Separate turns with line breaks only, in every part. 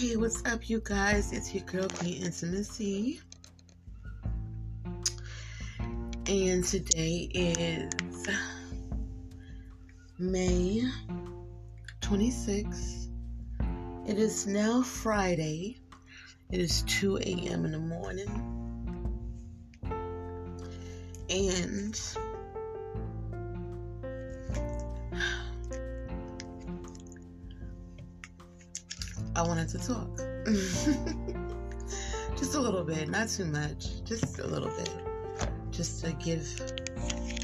Hey, what's up, you guys? It's your girl, Queen Intimacy. And today is May 26th. It is now Friday. It is 2 a.m. in the morning. And I wanted to talk. just a little bit, not too much, just a little bit. Just to give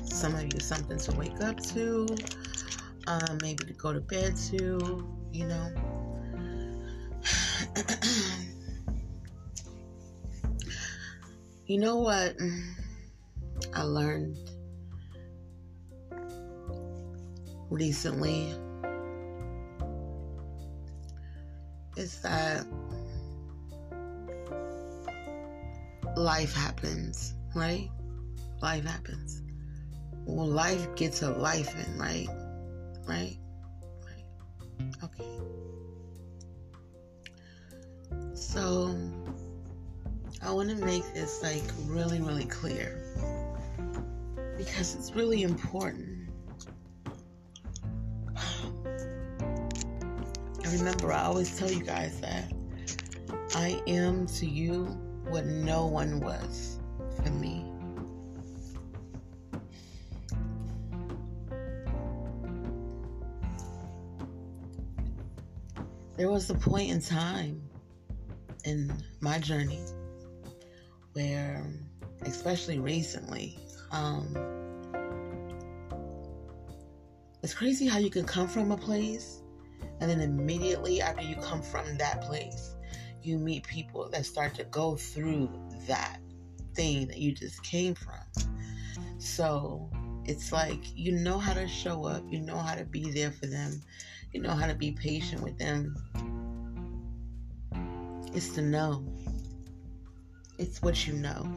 some of you something to wake up to, um, maybe to go to bed to, you know. you know what I learned recently? Is that life happens, right? Life happens. Well, life gets a life in, right? Right? Right. Okay. So, I want to make this like really, really clear because it's really important remember, I always tell you guys that I am to you what no one was for me. There was a point in time in my journey where, especially recently, um, it's crazy how you can come from a place and then immediately after you come from that place, you meet people that start to go through that thing that you just came from. So it's like you know how to show up, you know how to be there for them, you know how to be patient with them. It's to know, it's what you know.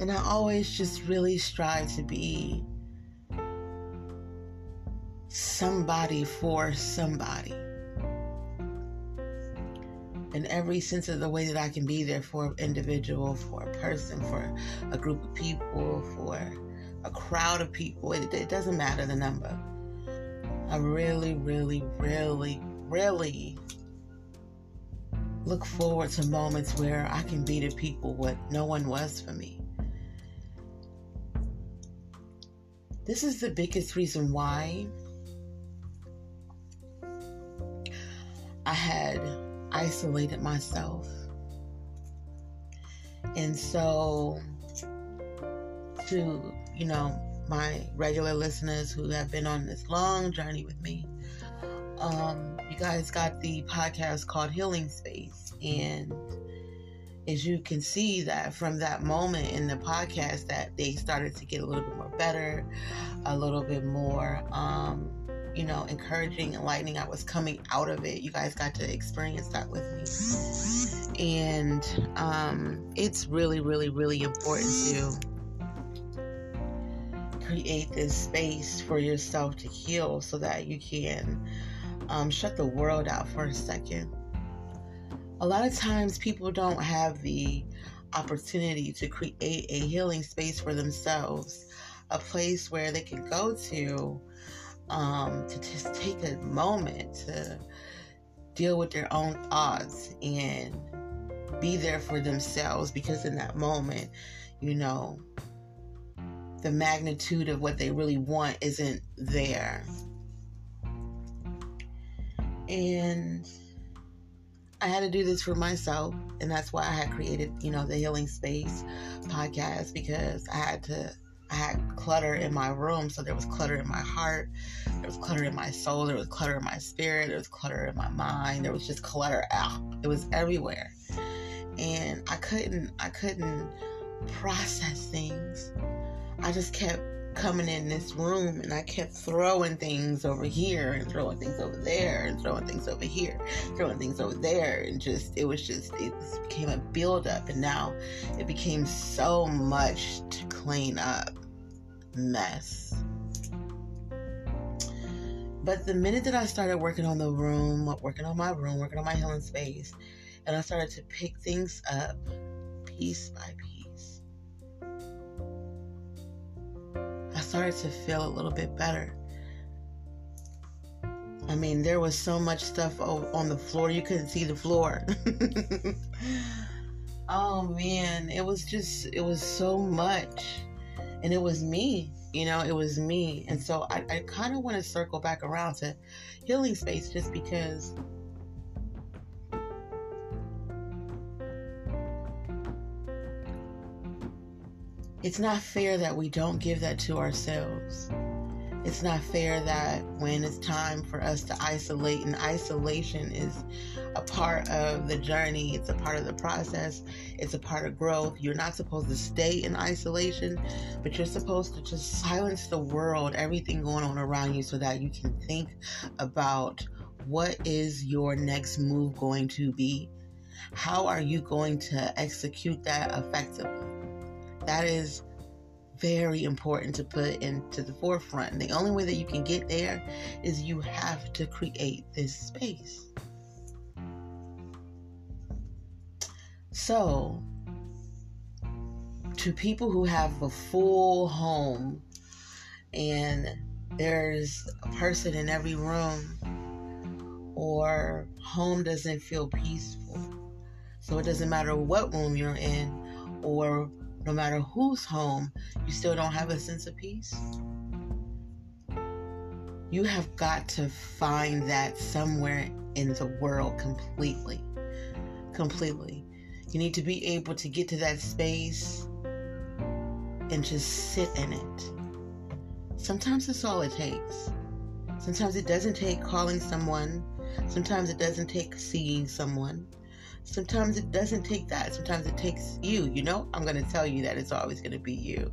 And I always just really strive to be somebody for somebody. In every sense of the way that I can be there for an individual, for a person, for a group of people, for a crowd of people. It, it doesn't matter the number. I really, really, really, really look forward to moments where I can be to people what no one was for me. This is the biggest reason why I had isolated myself. And so, to, you know, my regular listeners who have been on this long journey with me, um, you guys got the podcast called Healing Space. And as you can see that from that moment in the podcast that they started to get a little bit more better, a little bit more um, you know, encouraging, enlightening. I was coming out of it. You guys got to experience that with me. And um, it's really, really, really important to create this space for yourself to heal so that you can um, shut the world out for a second. A lot of times people don't have the opportunity to create a healing space for themselves, a place where they can go to um, to just take a moment to deal with their own thoughts and be there for themselves because in that moment, you know, the magnitude of what they really want isn't there. And I had to do this for myself, and that's why I had created, you know, the Healing Space podcast because I had to I had clutter in my room, so there was clutter in my heart, there was clutter in my soul, there was clutter in my spirit, there was clutter in my mind, there was just clutter out. It was everywhere. And I couldn't I couldn't process things. I just kept coming in this room and I kept throwing things over here and throwing things over there and throwing things over here, throwing things over there and just it was just it became a buildup and now it became so much to clean up mess. But the minute that I started working on the room, working on my room, working on my healing space, and I started to pick things up piece by piece, started to feel a little bit better. I mean, there was so much stuff on the floor, you couldn't see the floor. oh man, it was just, it was so much. And it was me, you know, it was me. And so I, I kind of want to circle back around to healing space just because it's not fair that we don't give that to ourselves. It's not fair that when it's time for us to isolate, and isolation is a part of the journey, it's a part of the process, it's a part of growth. You're not supposed to stay in isolation, but you're supposed to just silence the world, everything going on around you, so that you can think about what is your next move going to be? How are you going to execute that effectively? That is very important to put into the forefront. And the only way that you can get there is you have to create this space. So, to people who have a full home and there's a person in every room, or home doesn't feel peaceful. So, it doesn't matter what room you're in or no matter whose home, you still don't have a sense of peace? You have got to find that somewhere in the world completely. Completely. You need to be able to get to that space and just sit in it. Sometimes that's all it takes. Sometimes it doesn't take calling someone. Sometimes it doesn't take seeing someone. Sometimes it doesn't take that. Sometimes it takes you. You know, I'm going to tell you that it's always going to be you.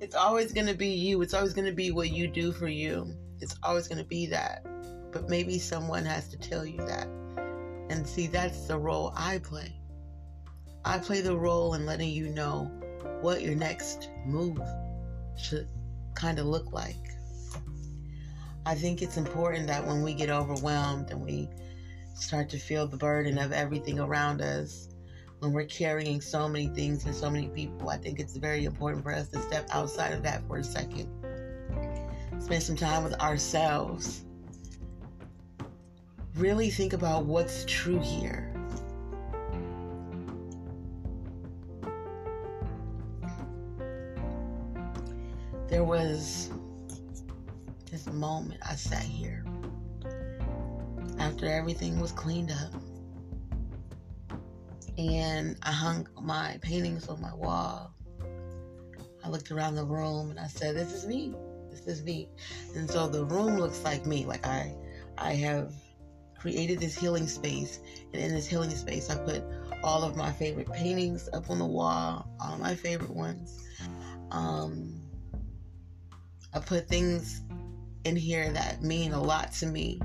it's always going to be you. It's always going to be what you do for you. It's always going to be that. But maybe someone has to tell you that. And see, that's the role I play. I play the role in letting you know what your next move should kind of look like. I think it's important that when we get overwhelmed and we start to feel the burden of everything around us when we're carrying so many things and so many people. I think it's very important for us to step outside of that for a second. Spend some time with ourselves. Really think about what's true here. There was this moment I sat here after everything was cleaned up. And I hung my paintings on my wall. I looked around the room and I said, This is me. This is me. And so the room looks like me. Like I I have created this healing space. And in this healing space I put all of my favorite paintings up on the wall, all my favorite ones. Um, I put things in here that mean a lot to me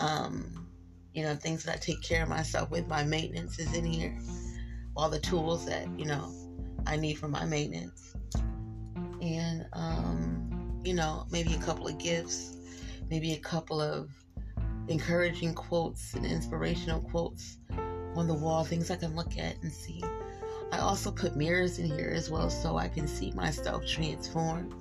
um, you know, things that I take care of myself with. My maintenance is in here. All the tools that, you know, I need for my maintenance. And, um, you know, maybe a couple of gifts, maybe a couple of encouraging quotes and inspirational quotes on the wall, things I can look at and see. I also put mirrors in here as well so I can see myself transform.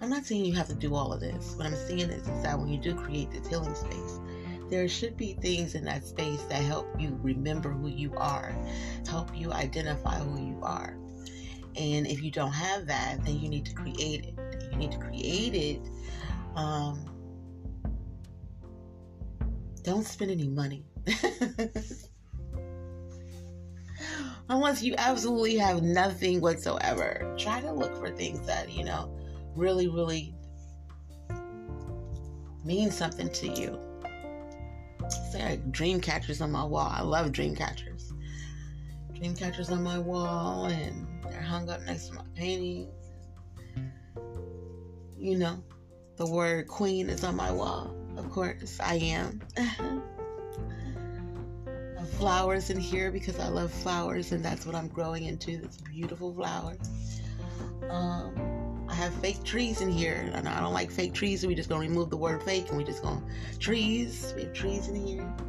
I'm not saying you have to do all of this. What I'm saying is, is that when you do create this healing space, there should be things in that space that help you remember who you are, help you identify who you are. And if you don't have that, then you need to create it. You need to create it. Um, don't spend any money. Unless you absolutely have nothing whatsoever, try to look for things that, you know, really, really mean something to you. Say like dream catchers on my wall. I love dream catchers. Dream catchers on my wall and they're hung up next to my paintings. You know, the word queen is on my wall. Of course, I am. flowers in here because I love flowers and that's what I'm growing into. This beautiful flower. Um, have fake trees in here, and I don't like fake trees, so we just gonna remove the word fake, and we just gonna trees. We have trees in here.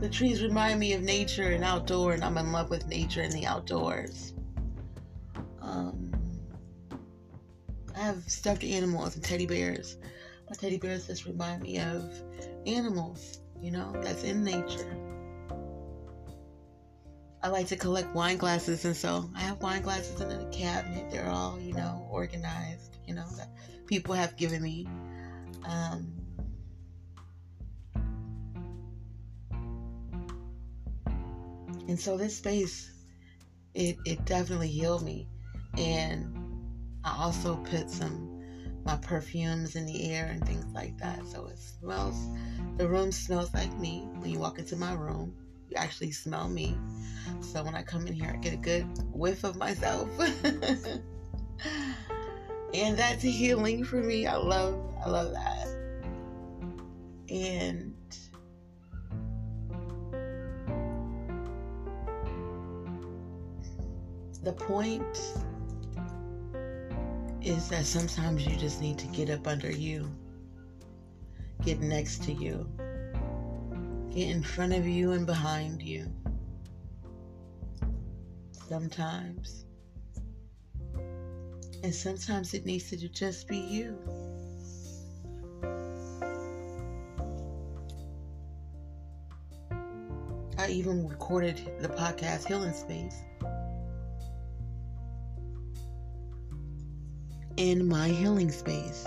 the trees remind me of nature and outdoor, and I'm in love with nature and the outdoors. Um, I have stuffed animals and teddy bears. My teddy bears just remind me of animals, you know, that's in nature. I like to collect wine glasses, and so I have wine glasses in the cabinet. They're all, you know, organized, you know, that people have given me. Um, and so this space, it, it definitely healed me. And I also put some my perfumes in the air and things like that. So it smells, the room smells like me when you walk into my room actually smell me. So when I come in here, I get a good whiff of myself. and that's healing for me. I love, I love that. And the point is that sometimes you just need to get up under you, get next to you get in front of you and behind you. Sometimes. And sometimes it needs to just be you. I even recorded the podcast Healing Space in my healing space.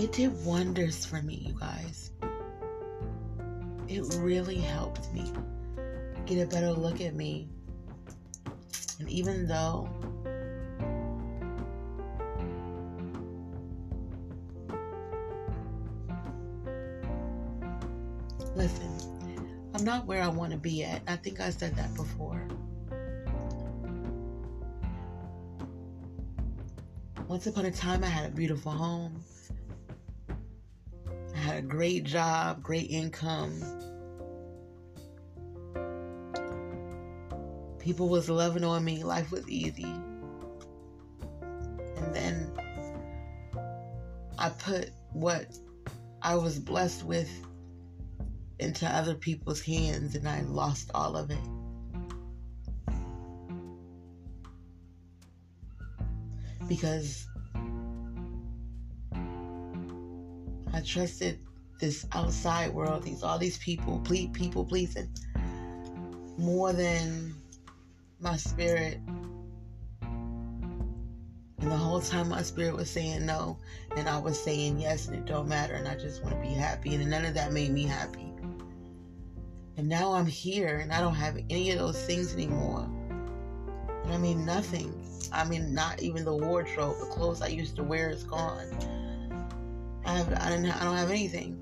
It did wonders for me, you guys. It really helped me get a better look at me. And even though Listen, I'm not where I want to be at. I think I said that before. Once upon a time, I had a beautiful home great job, great income. People was loving on me, life was easy. And then I put what I was blessed with into other people's hands and I lost all of it. Because I trusted this outside world, these all these people, please, people pleasing, more than my spirit. And the whole time my spirit was saying no, and I was saying yes, and it don't matter, and I just want to be happy, and none of that made me happy. And now I'm here, and I don't have any of those things anymore. And I mean nothing. I mean, not even the wardrobe, the clothes I used to wear is gone I have I didn't I don't have anything.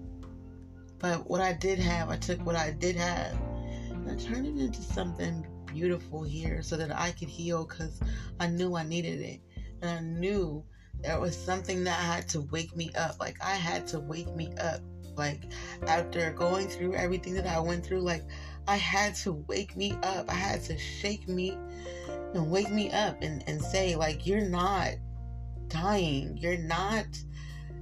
But what I did have, I took what I did have and I turned it into something beautiful here so that I could heal because I knew I needed it. And I knew there was something that had to wake me up. Like I had to wake me up. Like after going through everything that I went through, like I had to wake me up. I had to shake me and wake me up and, and say, like, you're not dying. You're not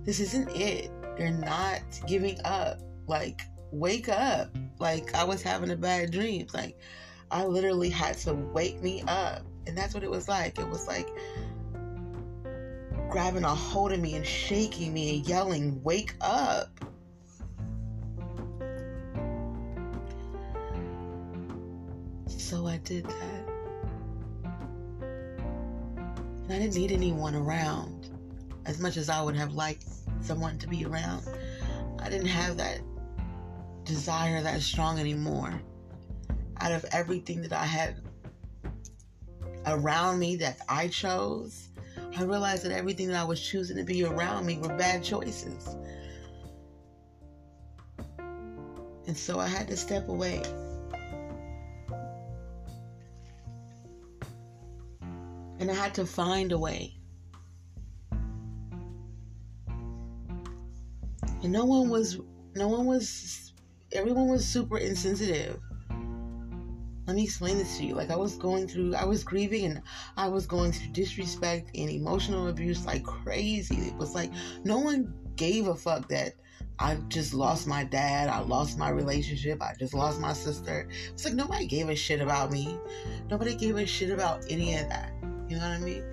this isn't it. You're not giving up. Like, wake up. Like, I was having a bad dream. Like, I literally had to wake me up. And that's what it was like. It was like grabbing a hold of me and shaking me and yelling, Wake up. So I did that. And I didn't need anyone around as much as I would have liked someone to be around. I didn't have that desire that strong anymore. Out of everything that I had around me that I chose, I realized that everything that I was choosing to be around me were bad choices. And so I had to step away. And I had to find a way. and no one was no one was everyone was super insensitive. Let me explain this to you. Like I was going through, I was grieving, and I was going through disrespect and emotional abuse like crazy. It was like no one gave a fuck that I just lost my dad. I lost my relationship. I just lost my sister. It's like nobody gave a shit about me. Nobody gave a shit about any of that. You know what I mean?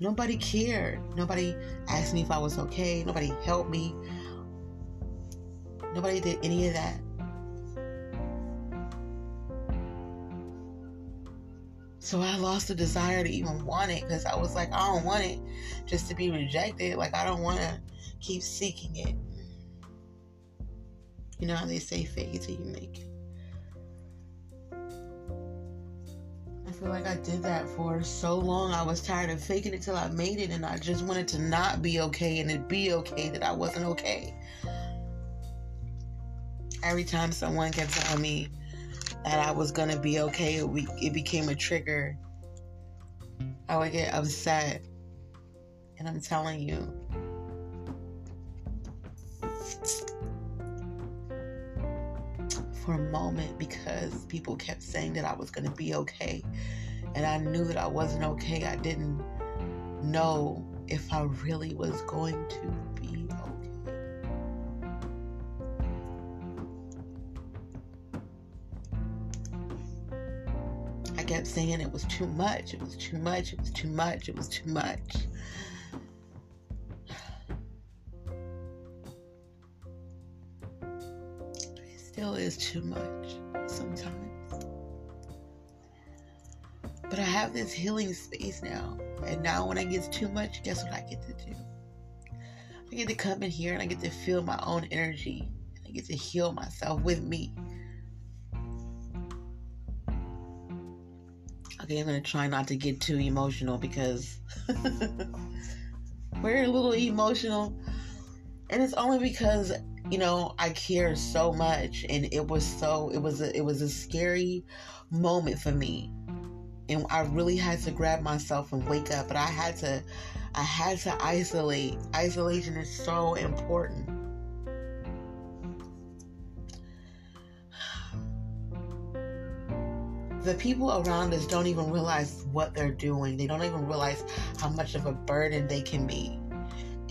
Nobody cared. Nobody asked me if I was okay. Nobody helped me. Nobody did any of that. So I lost the desire to even want it because I was like, I don't want it just to be rejected. Like, I don't want to keep seeking it. You know how they say, fake it till you make it. I feel like I did that for so long. I was tired of faking it till I made it, and I just wanted to not be okay and it be okay that I wasn't okay. Every time someone kept telling me, that I was gonna be okay, it, it became a trigger. I would get upset. And I'm telling you, for a moment, because people kept saying that I was gonna be okay, and I knew that I wasn't okay, I didn't know if I really was going to kept saying it was too much, it was too much, it was too much, it was too much. It still is too much sometimes. But I have this healing space now. And now when I get too much, guess what I get to do? I get to come in here and I get to feel my own energy. I get to heal myself with me. Okay, I'm gonna try not to get too emotional because we're a little emotional. And it's only because, you know, I care so much and it was so it was a it was a scary moment for me. And I really had to grab myself and wake up, but I had to I had to isolate. Isolation is so important. The people around us don't even realize what they're doing. They don't even realize how much of a burden they can be.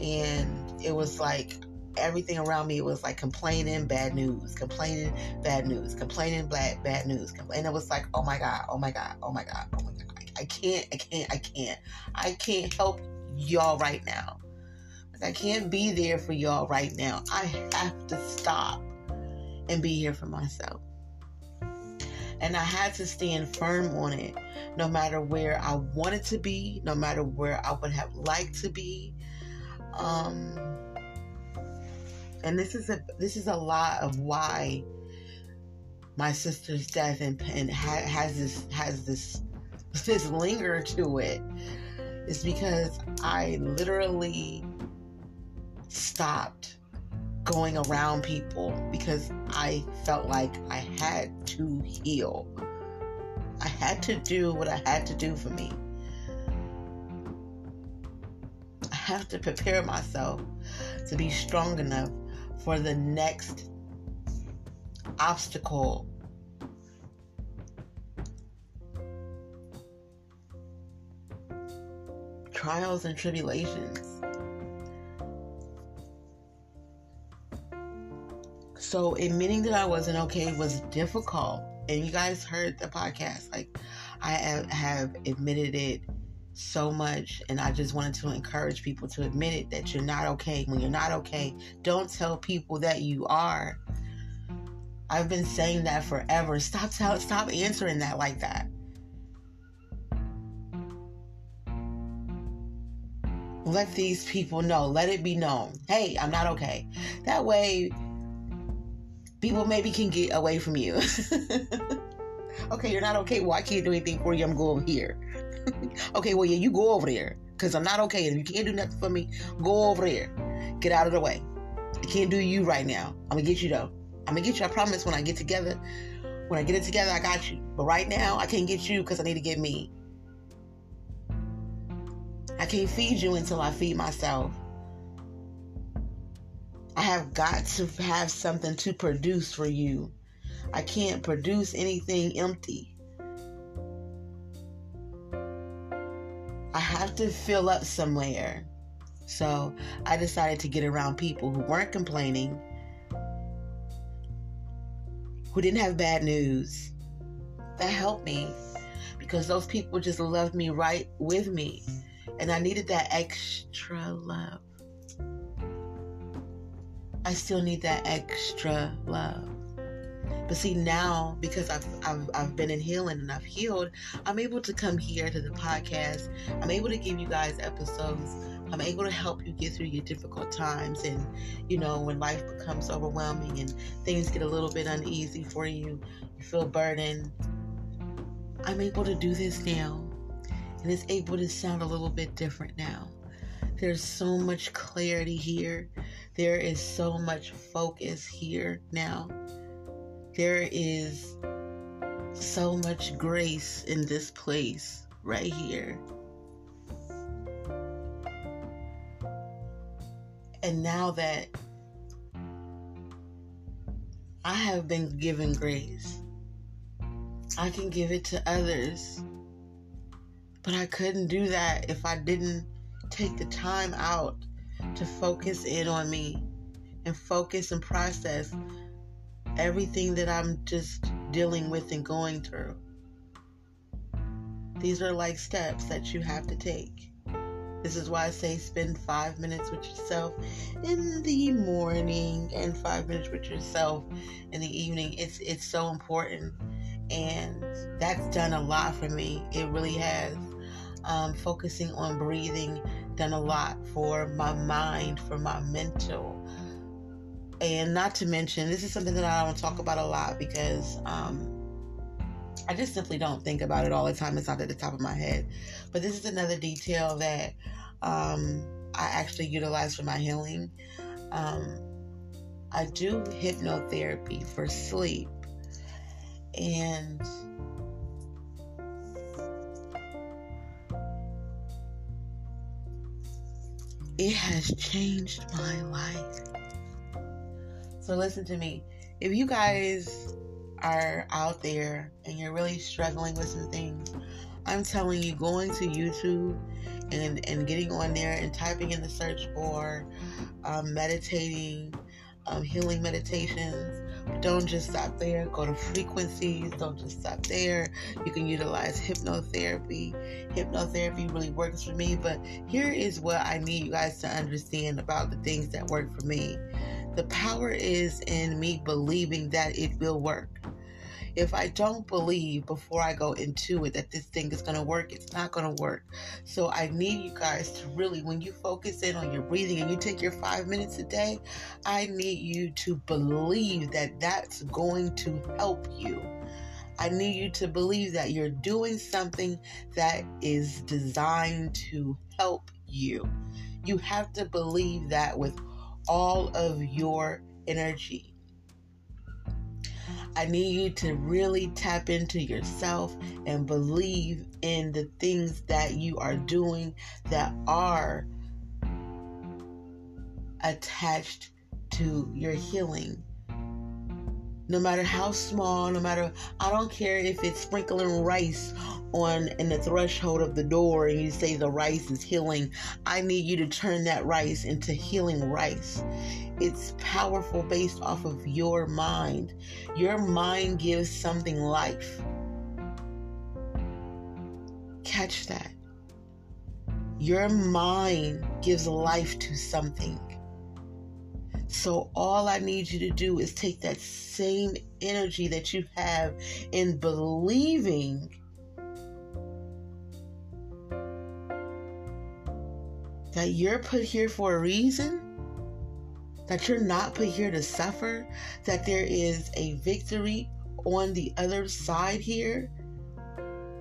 And it was like everything around me was like complaining bad news, complaining bad news, complaining bad bad news. And it was like, oh my God, oh my God, oh my God, oh my God. I, can't, I can't, I can't. I can't help y'all right now. I can't be there for y'all right now. I have to stop and be here for myself. And I had to stand firm on it, no matter where I wanted to be, no matter where I would have liked to be. Um, and this is a this is a lot of why my sister's death and, and ha- has this has this this linger to it is because I literally stopped going around people because I felt like I had to heal. I had to do what I had to do for me. I have to prepare myself to be strong enough for the next obstacle. Trials and tribulations. So admitting that I wasn't okay was difficult. And you guys heard the podcast. Like, I have admitted it so much. And I just wanted to encourage people to admit it that you're not okay. When you're not okay, don't tell people that you are. I've been saying that forever. Stop tell, stop answering that like that. Let these people know. Let it be known. Hey, I'm not okay. That way people maybe can get away from you. okay, you're not okay. Well, I can't do anything for you. I'm going here. okay, well, yeah, you go over there because I'm not okay. If you can't do nothing for me, go over there. Get out of the way. I can't do you right now. I'm gonna get you though. I'm gonna get you. I promise. When I get together, when I get it together, I got you. But right now, I can't get you because I need to get me. I can't feed you until I feed myself. I have got to have something to produce for you. I can't produce anything empty. I have to fill up somewhere. So I decided to get around people who weren't complaining, who didn't have bad news. That helped me because those people just loved me right with me. And I needed that extra love. I still need that extra love. But see now, because I've, I've I've been in healing and I've healed, I'm able to come here to the podcast. I'm able to give you guys episodes. I'm able to help you get through your difficult times and you know when life becomes overwhelming and things get a little bit uneasy for you, you feel burdened. I'm able to do this now. And it's able to sound a little bit different now. There's so much clarity here. There is so much focus here now. There is so much grace in this place right here. And now that I have been given grace, I can give it to others. But I couldn't do that if I didn't take the time out to focus in on me and focus and process everything that I'm just dealing with and going through. These are like steps that you have to take. This is why I say spend five minutes with yourself in the morning and five minutes with yourself in the evening. It's it's so important, and that's done a lot for me. It really has. Um, focusing on breathing done a lot for my mind, for my mental, and not to mention, this is something that I don't talk about a lot because um, I just simply don't think about it all the time. It's not at the top of my head. But this is another detail that um, I actually utilize for my healing. Um, I do hypnotherapy for sleep. And it has changed my life. So listen to me. If you guys are out there and you're really struggling with some things, I'm telling you, going to YouTube and, and getting on there and typing in the search bar, um, meditating, um, healing meditations. Don't just stop there. Go to frequencies. Don't just stop there. You can utilize hypnotherapy. Hypnotherapy really works for me. But here is what I need you guys to understand about the things that work for me. The power is in me believing that it will work. If I don't believe before I go into it that this thing is going to work, it's not going to work. So I need you guys to really, when you focus in on your breathing and you take your five minutes a day, I need you to believe that that's going to help you. I need you to believe that you're doing something that is designed to help you. You have to believe that with all of your energy. I need you to really tap into yourself and believe in the things that you are doing that are attached to your healing. No matter how small, no matter, I don't care if it's sprinkling rice on in the threshold of the door and you say the rice is healing, I need you to turn that rice into healing rice. It's powerful based off of your mind. Your mind gives something life. Catch that. Your mind gives life to something. So, all I need you to do is take that same energy that you have in believing that you're put here for a reason, that you're not put here to suffer, that there is a victory on the other side here,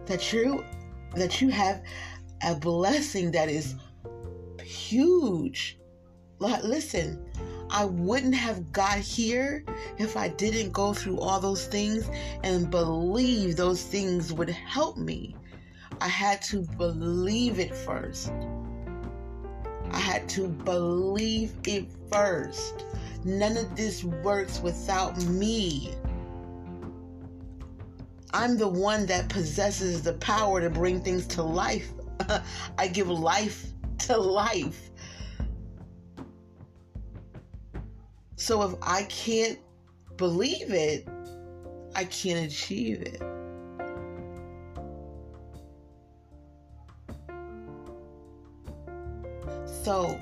that you that you have a blessing that is huge. Listen, I wouldn't have got here if I didn't go through all those things and believe those things would help me. I had to believe it first. I had to believe it first. None of this works without me. I'm the one that possesses the power to bring things to life. I give life to life. So if I can't believe it, I can't achieve it. So,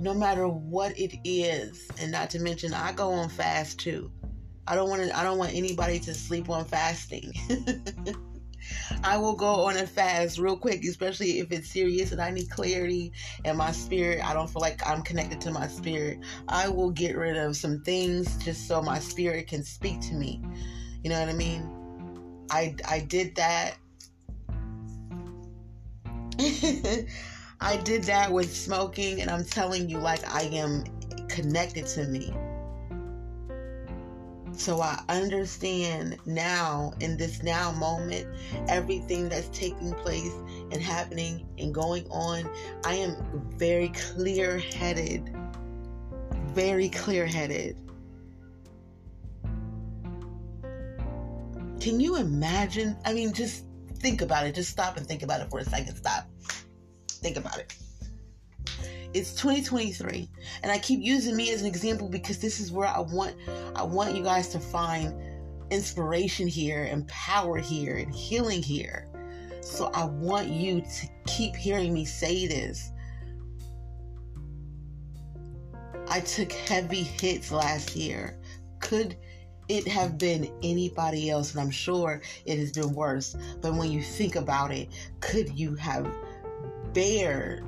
no matter what it is, and not to mention, I go on fast too. I don't want to. I don't want anybody to sleep on fasting. I will go on a fast real quick, especially if it's serious and I need clarity and my spirit. I don't feel like I'm connected to my spirit. I will get rid of some things just so my spirit can speak to me. You know what I mean? I I did that. I did that with smoking, and I'm telling you, like I am connected to me. So I understand now, in this now moment, everything that's taking place and happening and going on. I am very clear headed. Very clear headed. Can you imagine? I mean, just think about it. Just stop and think about it for a second. Stop. Think about it. It's 2023, and I keep using me as an example because this is where I want I want you guys to find inspiration here and power here and healing here. So I want you to keep hearing me say this. I took heavy hits last year. Could it have been anybody else? And I'm sure it has been worse. But when you think about it, could you have bared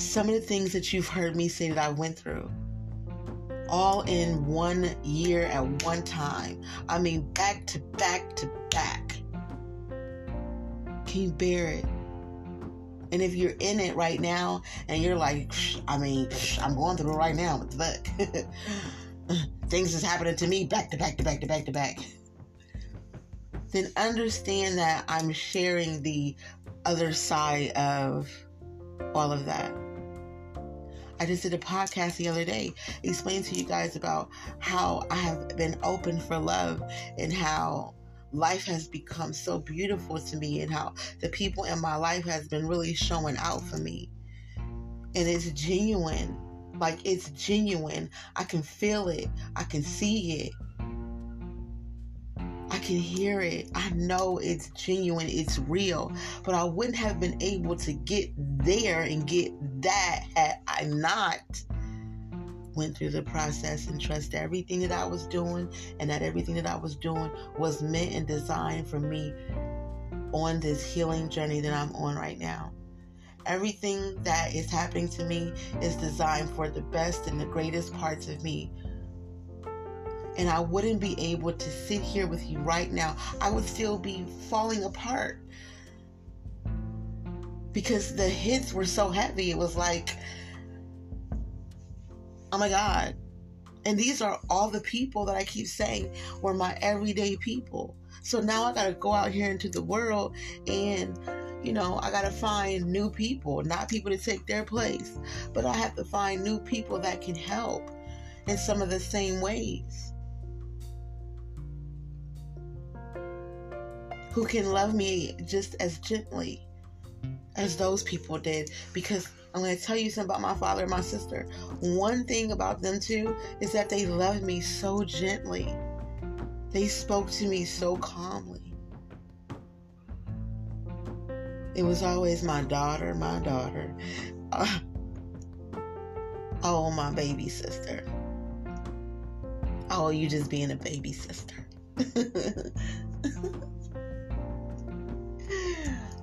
some of the things that you've heard me say that I went through all in one year at one time. I mean, back to back to back. Can you bear it? And if you're in it right now and you're like, I mean, I'm going through it right now, what the fuck? Things is happening to me back to back to back to back to back. Then understand that I'm sharing the other side of all of that. I just did a podcast the other day explaining to you guys about how I have been open for love and how life has become so beautiful to me and how the people in my life has been really showing out for me. And it's genuine. Like it's genuine. I can feel it. I can see it. I can hear it. I know it's genuine, it's real. But I wouldn't have been able to get there and get that had I not went through the process and trust everything that I was doing and that everything that I was doing was meant and designed for me on this healing journey that I'm on right now. Everything that is happening to me is designed for the best and the greatest parts of me and I wouldn't be able to sit here with you right now. I would still be falling apart because the hits were so heavy. It was like, oh my God. And these are all the people that I keep saying were my everyday people. So now I got to go out here into the world and, you know, I got to find new people, not people to take their place, but I have to find new people that can help in some of the same ways. Who can love me just as gently as those people did. Because I'm going to tell you something about my father and my sister. One thing about them too is that they loved me so gently, they spoke to me so calmly. It was always my daughter, my daughter. Uh, oh, my baby sister. Oh, you just being a baby sister.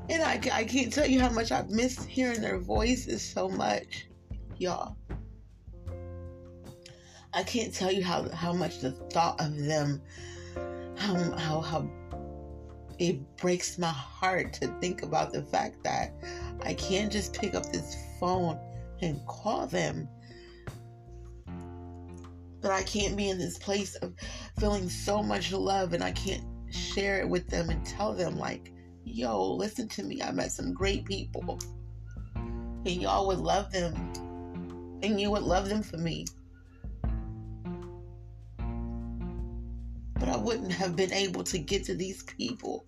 And I, I can't tell you how much I've missed hearing their voices so much, y'all. I can't tell you how, how much the thought of them, how, how, how it breaks my heart to think about the fact that I can't just pick up this phone and call them. But I can't be in this place of feeling so much love and I can't share it with them and tell them, like, yo, listen to me. I met some great people. And y'all would love them. and you would love them for me. But I wouldn't have been able to get to these people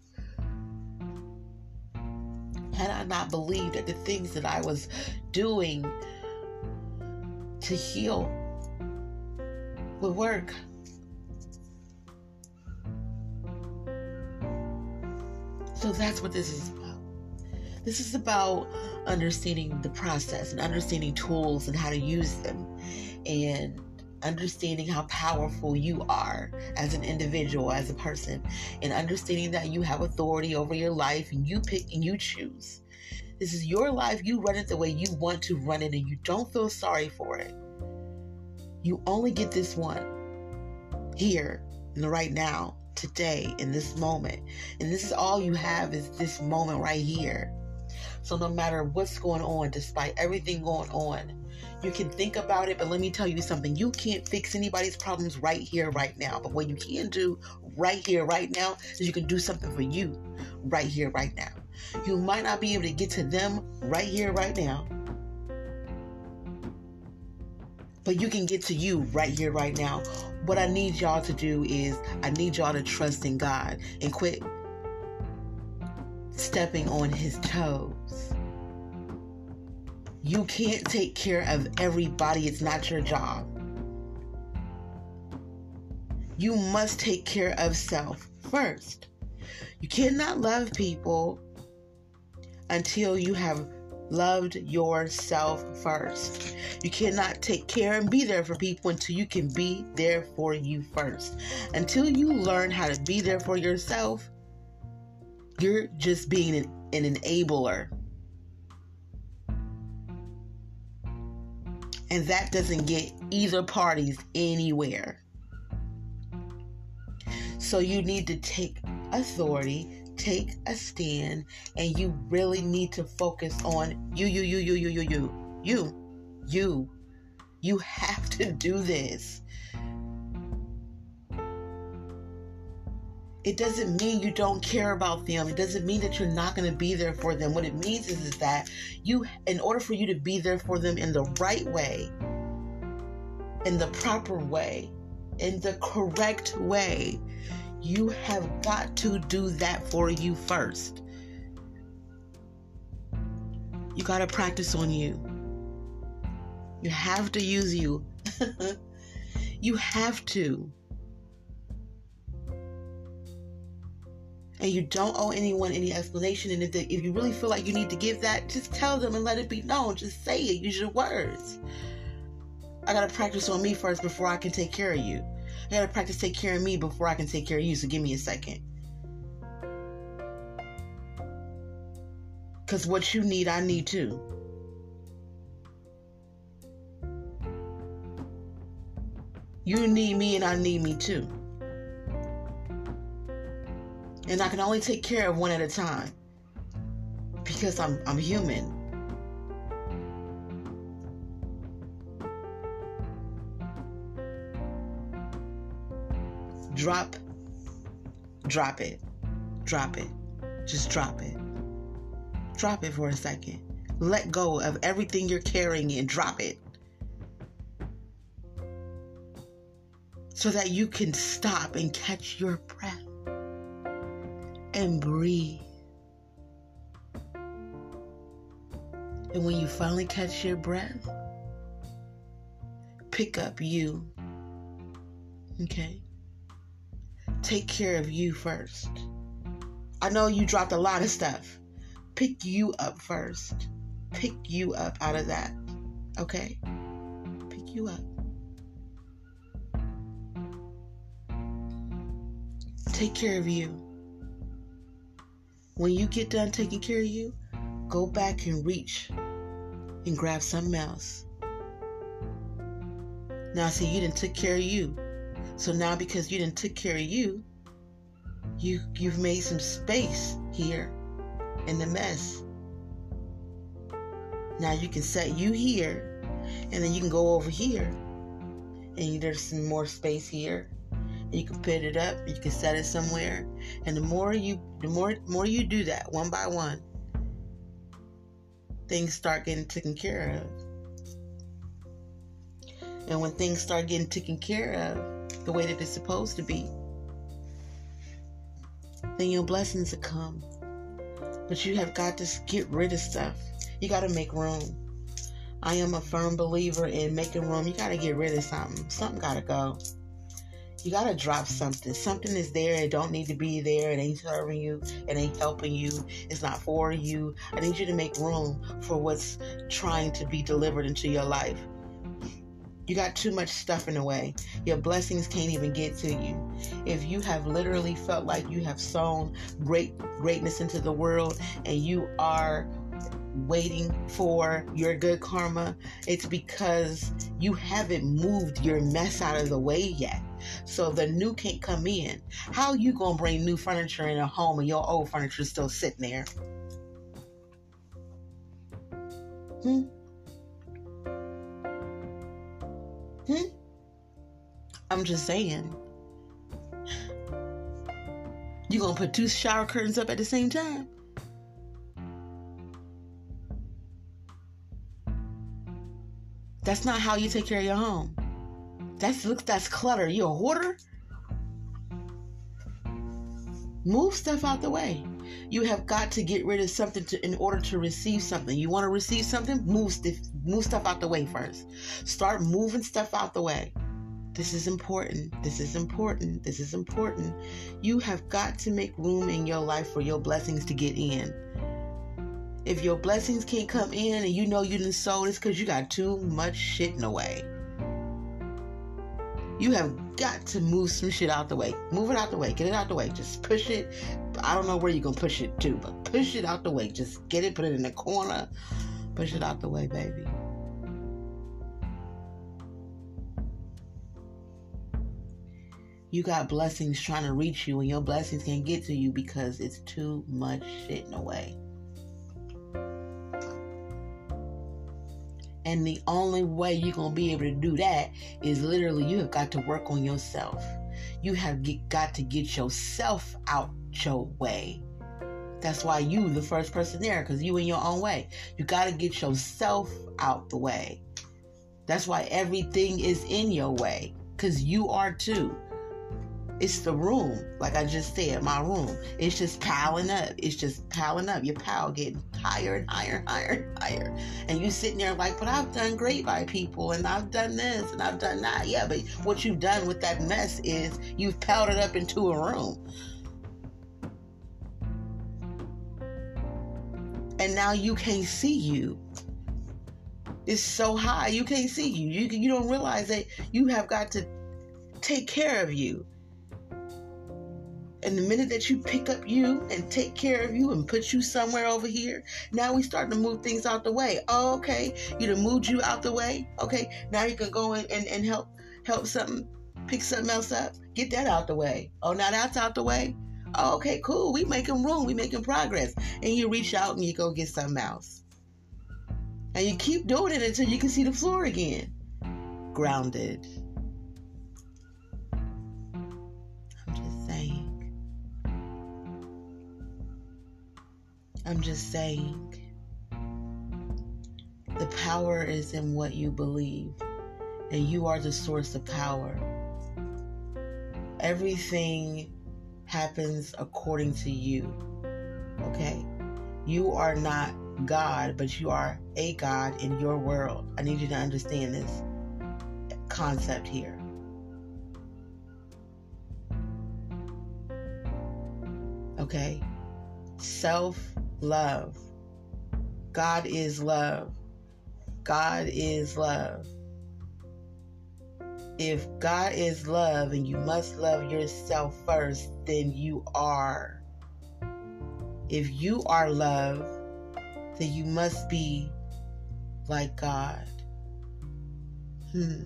had I not believed that the things that I was doing to heal would work. So that's what this is about. This is about understanding the process and understanding tools and how to use them and understanding how powerful you are as an individual, as a person, and understanding that you have authority over your life and you pick and you choose. This is your life. You run it the way you want to run it and you don't feel sorry for it. You only get this one here and right now, today, in this moment. And this is all you have is this moment right here. So no matter what's going on, despite everything going on, you can think about it, but let me tell you something. You can't fix anybody's problems right here, right now. But what you can do right here, right now, is you can do something for you right here, right now. You might not be able to get to them right here, right now. But you can get to you right here, right now. What I need y'all to do is I need y'all to trust in God and quit stepping on his toes. You can't take care of everybody, it's not your job. You must take care of self first. You cannot love people until you have loved yourself first. You cannot take care and be there for people until you can be there for you first. Until you learn how to be there for yourself, you're just being an, an enabler. And that doesn't get either parties anywhere. So you need to take authority, take a stand, and you really need to focus on you, you, you, you, you, you, you, you, you. You have to do this. it doesn't mean you don't care about them. It doesn't mean that you're not going to be there for them. What it means is, is that you, in order for you to be there for them in the right way, in the proper way, in the correct way, you have got to do that for you first. You got to practice on you. You have to use you. you have to. and you don't owe anyone any explanation. And if, if you really feel like you need to give that, just tell them and let it be known. Just say it. Use your words. I gotta practice on me first before I can take care of you. I gotta practice take care of me before I can take care of you. So give me a second. Cause what you need, I need too. You need me and I need me too. And I can only take care of one at a time because I'm I'm human. Drop drop it. Drop it. Just drop it. Drop it for a second. Let go of everything you're carrying and drop it. So that you can stop and catch your breath and breathe. And when you finally catch your breath, pick up you. Okay? Take care of you first. I know you dropped a lot of stuff. Pick you up first. Pick you up out of that. Okay? Pick you up. Take care of you. When you get done taking care of you, go back and reach and grab something else. Now, see, you didn't take care of you. So now, because you didn't take care of you, you you've made some space here in the mess. Now you can set you here, and then you can go over here, and there's some more space here, you can put it up, you can set it somewhere. And the more you the more more you do that one by one, things start getting taken care of. And when things start getting taken care of the way that it's supposed to be, then your blessings will come. But you have got to get rid of stuff. You got to make room. I am a firm believer in making room. You got to get rid of something. Something got to go. You got to drop something. Something is there. It don't need to be there. It ain't serving you. It ain't helping you. It's not for you. I need you to make room for what's trying to be delivered into your life. You got too much stuff in the way. Your blessings can't even get to you. If you have literally felt like you have sown great greatness into the world and you are waiting for your good karma, it's because you haven't moved your mess out of the way yet. So the new can't come in. How you gonna bring new furniture in a home and your old furniture is still sitting there? Hmm? Hmm? I'm just saying. You gonna put two shower curtains up at the same time? That's not how you take care of your home. That's look that's clutter. You a hoarder? Move stuff out the way. You have got to get rid of something to, in order to receive something. You want to receive something? Move stuff, move stuff out the way first. Start moving stuff out the way. This is important. This is important. This is important. You have got to make room in your life for your blessings to get in. If your blessings can't come in and you know you didn't sow, it's because you got too much shit in the way. You have got to move some shit out the way. Move it out the way. Get it out the way. Just push it. I don't know where you're going to push it to, but push it out the way. Just get it, put it in the corner. Push it out the way, baby. You got blessings trying to reach you, and your blessings can't get to you because it's too much shit in the way. And the only way you're going to be able to do that is literally you have got to work on yourself. You have get, got to get yourself out your way. That's why you the first person there because you in your own way. You got to get yourself out the way. That's why everything is in your way because you are too. It's the room, like I just said, my room. It's just piling up. It's just piling up. Your pile getting higher and higher and higher and higher. And you sitting there like, but I've done great by people and I've done this and I've done that. Yeah, but what you've done with that mess is you've piled it up into a room. And now you can't see you. It's so high, you can't see you. You, you don't realize that you have got to take care of you. And the minute that you pick up you and take care of you and put you somewhere over here, now we start to move things out the way. Oh, okay. You done moved you out the way. Okay. Now you can go in and, and help help something, pick something else up. Get that out the way. Oh, now that's out the way. Oh, okay, cool. We making room. We making progress. And you reach out and you go get something else. And you keep doing it until you can see the floor again. Grounded. I'm just saying. The power is in what you believe, and you are the source of power. Everything happens according to you. Okay? You are not God, but you are a God in your world. I need you to understand this concept here. Okay? Self love. God is love. God is love. If God is love and you must love yourself first, then you are. If you are love, then you must be like God. Hmm.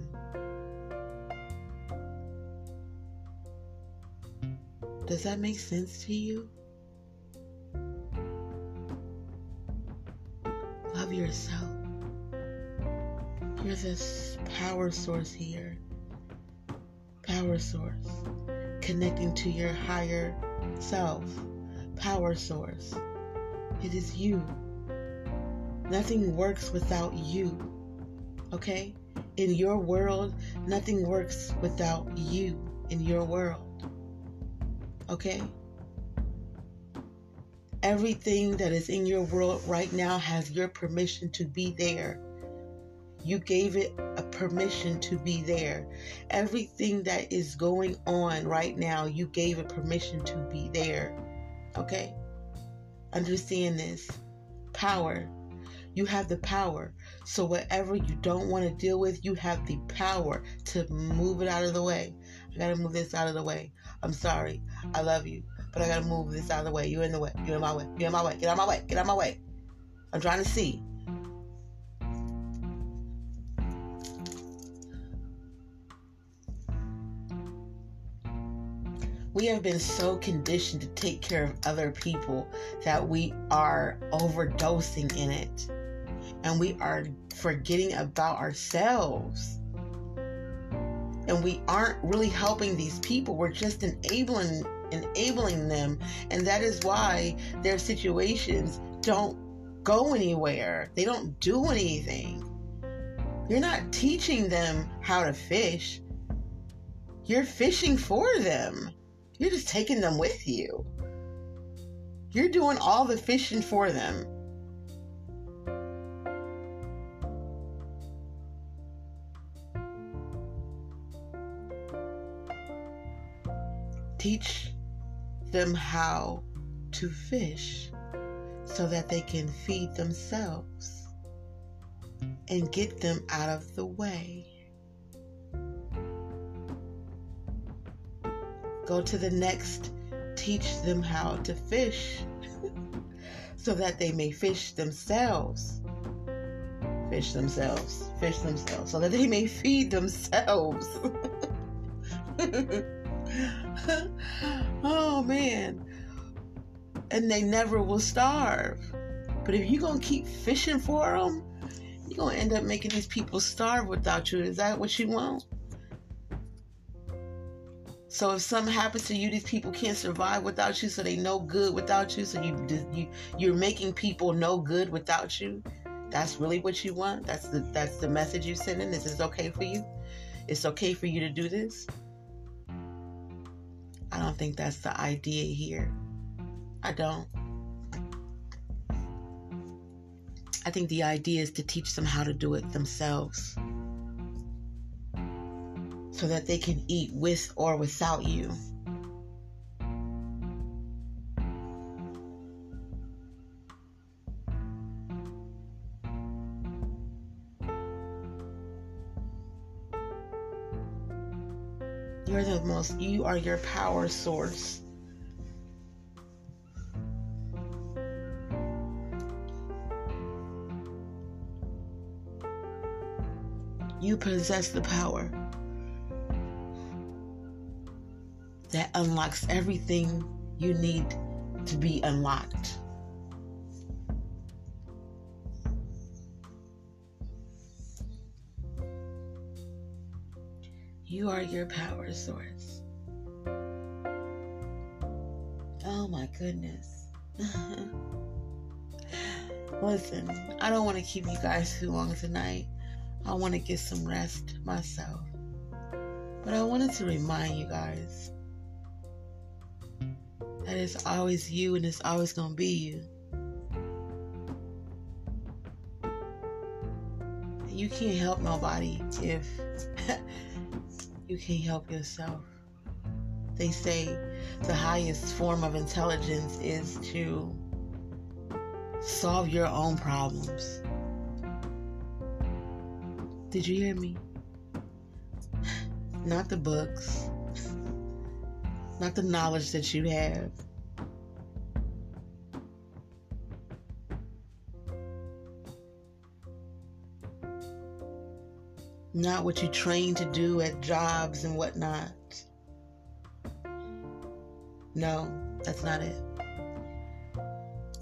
Does that make sense to you? Love yourself. You're this power source here. Power source. Connecting to your higher self. Power source. It is you. Nothing works without you. Okay? in your world, nothing works without you in your world. Okay? Everything that is in your world right now has your permission to be there. You gave it a permission to be there. Everything that is going on right now, you gave it permission to be there. Okay? Understand this. Power. You have the power. So, whatever you don't want to deal with, you have the power to move it out of the way. I gotta move this out of the way. I'm sorry. I love you. But I gotta move this out of the way. You're in the way. You're in my way. You're in my way. Get out of my way. Get out of my way. I'm trying to see. We have been so conditioned to take care of other people that we are overdosing in it. And we are forgetting about ourselves. And we aren't really helping these people. We're just enabling enabling them. And that is why their situations don't go anywhere. They don't do anything. You're not teaching them how to fish. You're fishing for them you're just taking them with you. You're doing all the fishing for them. Teach them how to fish so that they can feed themselves and get them out of the way. Go to the next, teach them how to fish so that they may fish themselves. Fish themselves, fish themselves, so that they may feed themselves. oh man. And they never will starve. But if you're going to keep fishing for them, you're going to end up making these people starve without you. Is that what you want? So if something happens to you, these people can't survive without you. So they no good without you. So you you you're making people no good without you. That's really what you want. That's the that's the message you're sending. This is okay for you. It's okay for you to do this. I don't think that's the idea here. I don't. I think the idea is to teach them how to do it themselves so that they can eat with or without you. You're the most, you are your power source. You possess the power. That unlocks everything you need to be unlocked. You are your power source. Oh my goodness. Listen, I don't want to keep you guys too long tonight. I want to get some rest myself. But I wanted to remind you guys that it's always you and it's always going to be you. You can't help nobody if you can't help yourself. They say the highest form of intelligence is to solve your own problems. Did you hear me? Not the books, not the knowledge that you have. Not what you train to do at jobs and whatnot. No, that's not it.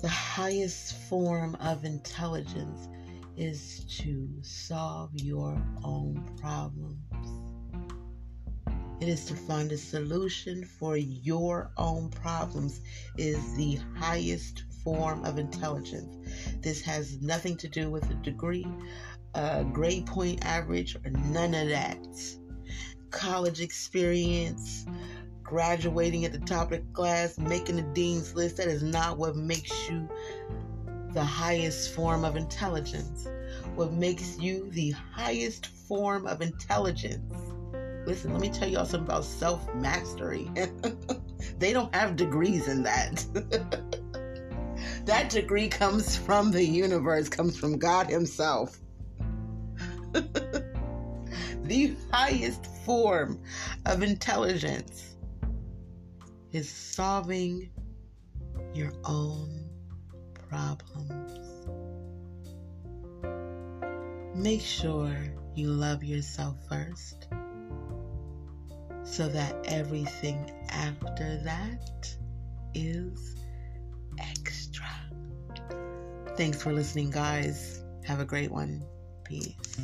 The highest form of intelligence is to solve your own problems. It is to find a solution for your own problems is the highest form of intelligence. This has nothing to do with a degree. a grade point average or none of that. College experience, graduating at the top of the class, making the dean's list, that is not what makes you the highest form of intelligence. What makes you the highest form of intelligence. Listen, let me tell y'all something about self mastery. they don't have degrees in that. that degree comes from the universe, comes from God Himself. the highest form of intelligence is solving your own problems. Make sure you love yourself first so that everything after that is extra. Thanks for listening, guys. Have a great one. Peace.